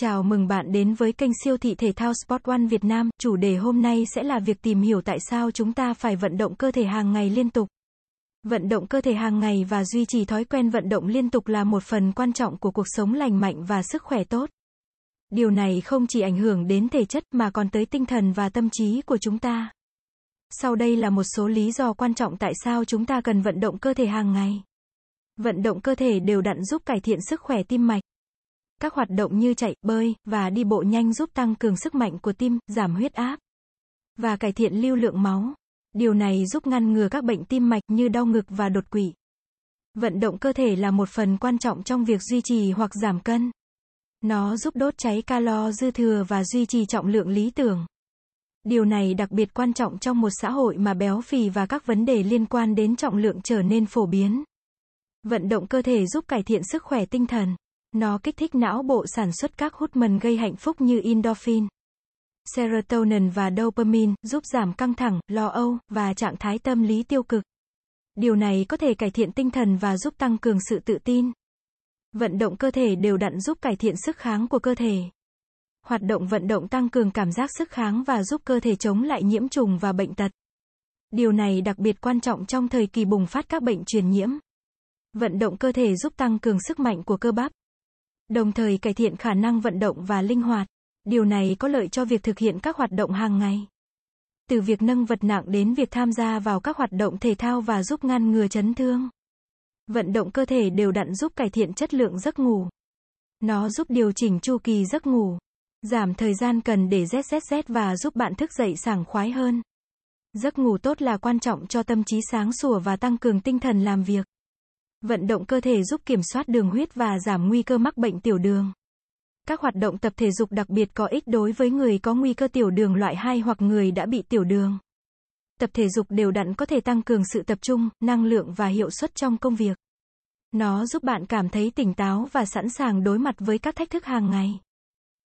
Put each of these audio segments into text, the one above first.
Chào mừng bạn đến với kênh siêu thị thể thao Sport One Việt Nam. Chủ đề hôm nay sẽ là việc tìm hiểu tại sao chúng ta phải vận động cơ thể hàng ngày liên tục. Vận động cơ thể hàng ngày và duy trì thói quen vận động liên tục là một phần quan trọng của cuộc sống lành mạnh và sức khỏe tốt. Điều này không chỉ ảnh hưởng đến thể chất mà còn tới tinh thần và tâm trí của chúng ta. Sau đây là một số lý do quan trọng tại sao chúng ta cần vận động cơ thể hàng ngày. Vận động cơ thể đều đặn giúp cải thiện sức khỏe tim mạch. Các hoạt động như chạy, bơi và đi bộ nhanh giúp tăng cường sức mạnh của tim, giảm huyết áp và cải thiện lưu lượng máu. Điều này giúp ngăn ngừa các bệnh tim mạch như đau ngực và đột quỵ. Vận động cơ thể là một phần quan trọng trong việc duy trì hoặc giảm cân. Nó giúp đốt cháy calo dư thừa và duy trì trọng lượng lý tưởng. Điều này đặc biệt quan trọng trong một xã hội mà béo phì và các vấn đề liên quan đến trọng lượng trở nên phổ biến. Vận động cơ thể giúp cải thiện sức khỏe tinh thần. Nó kích thích não bộ sản xuất các hormone gây hạnh phúc như endorphin, serotonin và dopamine, giúp giảm căng thẳng, lo âu và trạng thái tâm lý tiêu cực. Điều này có thể cải thiện tinh thần và giúp tăng cường sự tự tin. Vận động cơ thể đều đặn giúp cải thiện sức kháng của cơ thể. Hoạt động vận động tăng cường cảm giác sức kháng và giúp cơ thể chống lại nhiễm trùng và bệnh tật. Điều này đặc biệt quan trọng trong thời kỳ bùng phát các bệnh truyền nhiễm. Vận động cơ thể giúp tăng cường sức mạnh của cơ bắp, đồng thời cải thiện khả năng vận động và linh hoạt. Điều này có lợi cho việc thực hiện các hoạt động hàng ngày. Từ việc nâng vật nặng đến việc tham gia vào các hoạt động thể thao và giúp ngăn ngừa chấn thương. Vận động cơ thể đều đặn giúp cải thiện chất lượng giấc ngủ. Nó giúp điều chỉnh chu kỳ giấc ngủ, giảm thời gian cần để ZZZ và giúp bạn thức dậy sảng khoái hơn. Giấc ngủ tốt là quan trọng cho tâm trí sáng sủa và tăng cường tinh thần làm việc. Vận động cơ thể giúp kiểm soát đường huyết và giảm nguy cơ mắc bệnh tiểu đường. Các hoạt động tập thể dục đặc biệt có ích đối với người có nguy cơ tiểu đường loại 2 hoặc người đã bị tiểu đường. Tập thể dục đều đặn có thể tăng cường sự tập trung, năng lượng và hiệu suất trong công việc. Nó giúp bạn cảm thấy tỉnh táo và sẵn sàng đối mặt với các thách thức hàng ngày.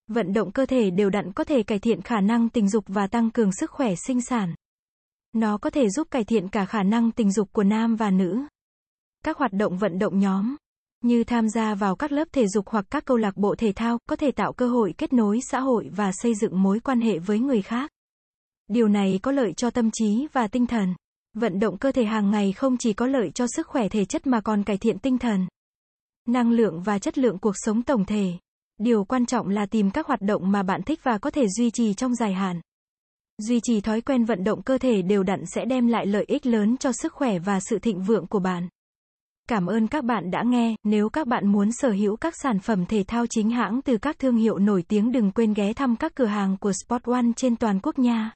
Vận động cơ thể đều đặn có thể cải thiện khả năng tình dục và tăng cường sức khỏe sinh sản. Nó có thể giúp cải thiện cả khả năng tình dục của nam và nữ. Các hoạt động vận động nhóm, như tham gia vào các lớp thể dục hoặc các câu lạc bộ thể thao, có thể tạo cơ hội kết nối xã hội và xây dựng mối quan hệ với người khác. Điều này có lợi cho tâm trí và tinh thần. Vận động cơ thể hàng ngày không chỉ có lợi cho sức khỏe thể chất mà còn cải thiện tinh thần, năng lượng và chất lượng cuộc sống tổng thể. Điều quan trọng là tìm các hoạt động mà bạn thích và có thể duy trì trong dài hạn. Duy trì thói quen vận động cơ thể đều đặn sẽ đem lại lợi ích lớn cho sức khỏe và sự thịnh vượng của bạn. Cảm ơn các bạn đã nghe, nếu các bạn muốn sở hữu các sản phẩm thể thao chính hãng từ các thương hiệu nổi tiếng đừng quên ghé thăm các cửa hàng của Sport One trên toàn quốc nha.